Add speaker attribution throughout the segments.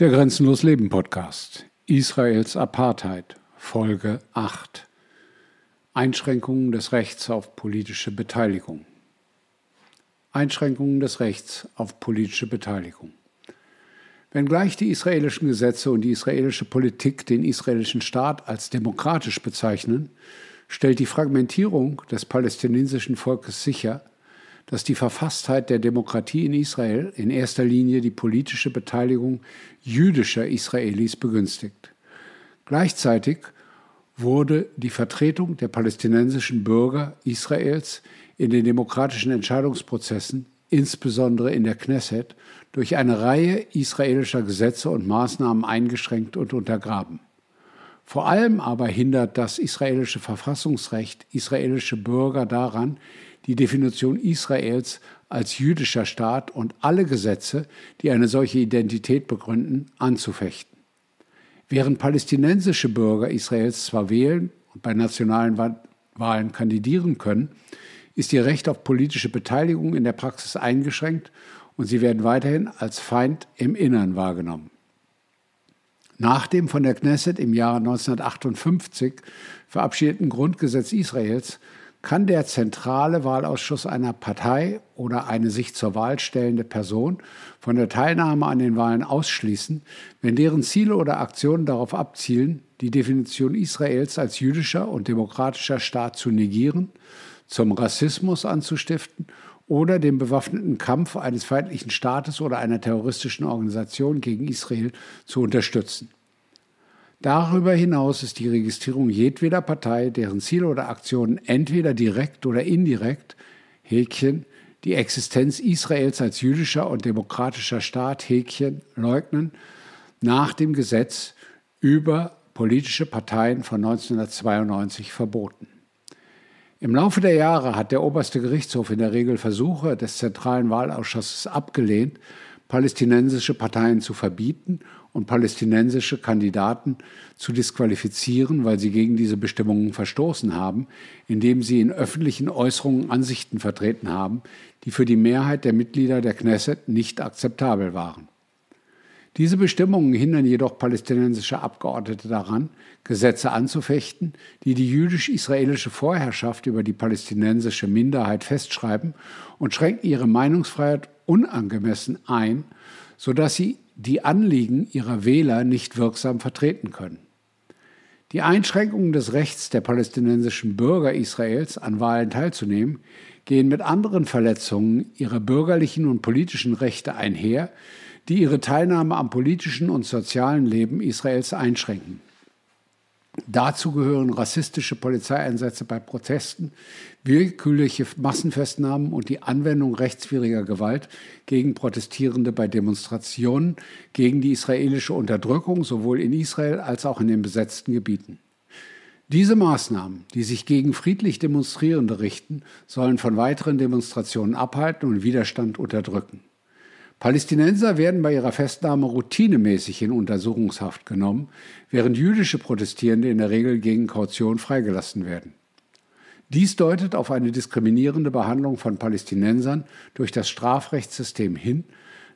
Speaker 1: Der Grenzenlos Leben Podcast. Israels Apartheid. Folge 8. Einschränkungen des Rechts auf politische Beteiligung. Einschränkungen des Rechts auf politische Beteiligung. Wenngleich die israelischen Gesetze und die israelische Politik den israelischen Staat als demokratisch bezeichnen, stellt die Fragmentierung des palästinensischen Volkes sicher, dass die Verfasstheit der Demokratie in Israel in erster Linie die politische Beteiligung jüdischer Israelis begünstigt. Gleichzeitig wurde die Vertretung der palästinensischen Bürger Israels in den demokratischen Entscheidungsprozessen, insbesondere in der Knesset, durch eine Reihe israelischer Gesetze und Maßnahmen eingeschränkt und untergraben. Vor allem aber hindert das israelische Verfassungsrecht israelische Bürger daran, die Definition Israels als jüdischer Staat und alle Gesetze, die eine solche Identität begründen, anzufechten. Während palästinensische Bürger Israels zwar wählen und bei nationalen Wahlen kandidieren können, ist ihr Recht auf politische Beteiligung in der Praxis eingeschränkt und sie werden weiterhin als Feind im Innern wahrgenommen. Nach dem von der Knesset im Jahre 1958 verabschiedeten Grundgesetz Israels kann der zentrale Wahlausschuss einer Partei oder eine sich zur Wahl stellende Person von der Teilnahme an den Wahlen ausschließen, wenn deren Ziele oder Aktionen darauf abzielen, die Definition Israels als jüdischer und demokratischer Staat zu negieren, zum Rassismus anzustiften oder den bewaffneten Kampf eines feindlichen Staates oder einer terroristischen Organisation gegen Israel zu unterstützen. Darüber hinaus ist die Registrierung jedweder Partei, deren Ziele oder Aktionen entweder direkt oder indirekt Häkchen die Existenz Israels als jüdischer und demokratischer Staat Häkchen leugnen, nach dem Gesetz über politische Parteien von 1992 verboten. Im Laufe der Jahre hat der oberste Gerichtshof in der Regel Versuche des Zentralen Wahlausschusses abgelehnt, palästinensische Parteien zu verbieten und palästinensische Kandidaten zu disqualifizieren, weil sie gegen diese Bestimmungen verstoßen haben, indem sie in öffentlichen Äußerungen Ansichten vertreten haben, die für die Mehrheit der Mitglieder der Knesset nicht akzeptabel waren. Diese Bestimmungen hindern jedoch palästinensische Abgeordnete daran, Gesetze anzufechten, die die jüdisch-israelische Vorherrschaft über die palästinensische Minderheit festschreiben und schränken ihre Meinungsfreiheit unangemessen ein, sodass sie die Anliegen ihrer Wähler nicht wirksam vertreten können. Die Einschränkungen des Rechts der palästinensischen Bürger Israels an Wahlen teilzunehmen gehen mit anderen Verletzungen ihrer bürgerlichen und politischen Rechte einher, die ihre Teilnahme am politischen und sozialen Leben Israels einschränken. Dazu gehören rassistische Polizeieinsätze bei Protesten, willkürliche Massenfestnahmen und die Anwendung rechtswidriger Gewalt gegen Protestierende bei Demonstrationen gegen die israelische Unterdrückung sowohl in Israel als auch in den besetzten Gebieten. Diese Maßnahmen, die sich gegen friedlich Demonstrierende richten, sollen von weiteren Demonstrationen abhalten und Widerstand unterdrücken. Palästinenser werden bei ihrer Festnahme routinemäßig in Untersuchungshaft genommen, während jüdische Protestierende in der Regel gegen Kaution freigelassen werden. Dies deutet auf eine diskriminierende Behandlung von Palästinensern durch das Strafrechtssystem hin,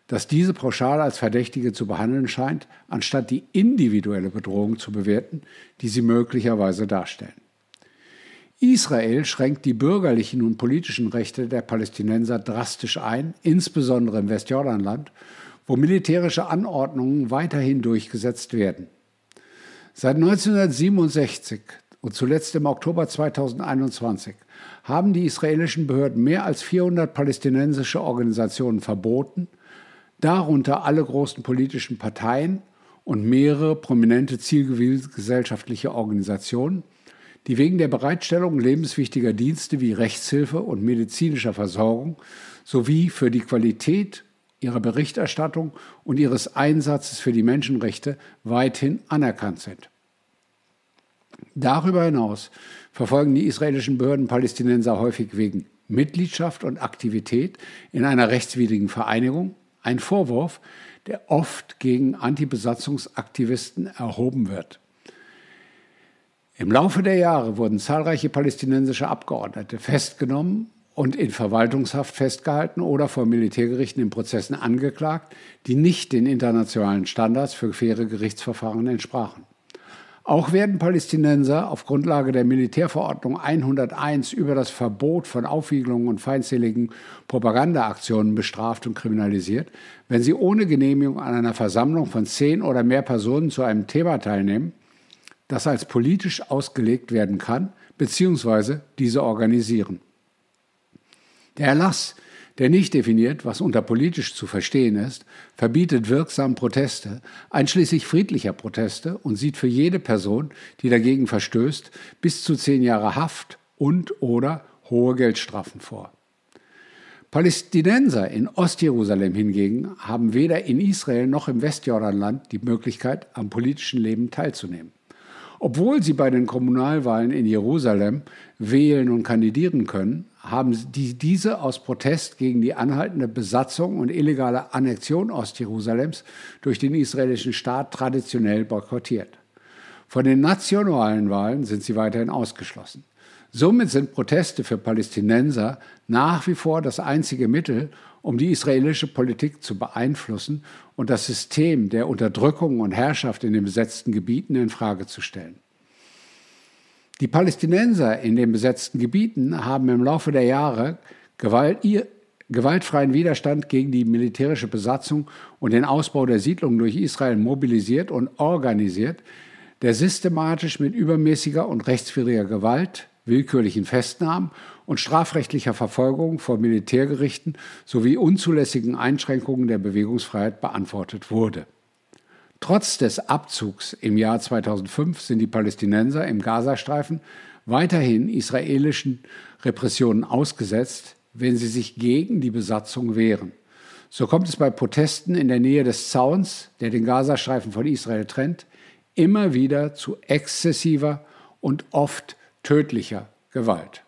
Speaker 1: das diese pauschal als Verdächtige zu behandeln scheint, anstatt die individuelle Bedrohung zu bewerten, die sie möglicherweise darstellen. Israel schränkt die bürgerlichen und politischen Rechte der Palästinenser drastisch ein, insbesondere im Westjordanland, wo militärische Anordnungen weiterhin durchgesetzt werden. Seit 1967 und zuletzt im Oktober 2021 haben die israelischen Behörden mehr als 400 palästinensische Organisationen verboten, darunter alle großen politischen Parteien und mehrere prominente zivilgesellschaftliche Organisationen, die wegen der Bereitstellung lebenswichtiger Dienste wie Rechtshilfe und medizinischer Versorgung sowie für die Qualität ihrer Berichterstattung und ihres Einsatzes für die Menschenrechte weithin anerkannt sind. Darüber hinaus verfolgen die israelischen Behörden Palästinenser häufig wegen Mitgliedschaft und Aktivität in einer rechtswidrigen Vereinigung, ein Vorwurf, der oft gegen Antibesatzungsaktivisten erhoben wird. Im Laufe der Jahre wurden zahlreiche palästinensische Abgeordnete festgenommen und in Verwaltungshaft festgehalten oder vor Militärgerichten in Prozessen angeklagt, die nicht den internationalen Standards für faire Gerichtsverfahren entsprachen. Auch werden Palästinenser auf Grundlage der Militärverordnung 101 über das Verbot von Aufwiegelungen und feindseligen Propagandaaktionen bestraft und kriminalisiert, wenn sie ohne Genehmigung an einer Versammlung von zehn oder mehr Personen zu einem Thema teilnehmen, das als politisch ausgelegt werden kann, bzw. diese organisieren. Der Erlass der nicht definiert, was unter politisch zu verstehen ist, verbietet wirksam Proteste, einschließlich friedlicher Proteste und sieht für jede Person, die dagegen verstößt, bis zu zehn Jahre Haft und oder hohe Geldstrafen vor. Palästinenser in Ostjerusalem hingegen haben weder in Israel noch im Westjordanland die Möglichkeit, am politischen Leben teilzunehmen. Obwohl sie bei den Kommunalwahlen in Jerusalem wählen und kandidieren können, haben die, diese aus Protest gegen die anhaltende Besatzung und illegale Annexion Ostjerusalems durch den israelischen Staat traditionell boykottiert. Von den nationalen Wahlen sind sie weiterhin ausgeschlossen. Somit sind Proteste für Palästinenser nach wie vor das einzige Mittel, um die israelische Politik zu beeinflussen und das System der Unterdrückung und Herrschaft in den besetzten Gebieten in Frage zu stellen. Die Palästinenser in den besetzten Gebieten haben im Laufe der Jahre Gewalt, ihr, gewaltfreien Widerstand gegen die militärische Besatzung und den Ausbau der Siedlungen durch Israel mobilisiert und organisiert, der systematisch mit übermäßiger und rechtswidriger Gewalt, willkürlichen Festnahmen und strafrechtlicher Verfolgung vor Militärgerichten sowie unzulässigen Einschränkungen der Bewegungsfreiheit beantwortet wurde. Trotz des Abzugs im Jahr 2005 sind die Palästinenser im Gazastreifen weiterhin israelischen Repressionen ausgesetzt, wenn sie sich gegen die Besatzung wehren. So kommt es bei Protesten in der Nähe des Zauns, der den Gazastreifen von Israel trennt, immer wieder zu exzessiver und oft tödlicher Gewalt.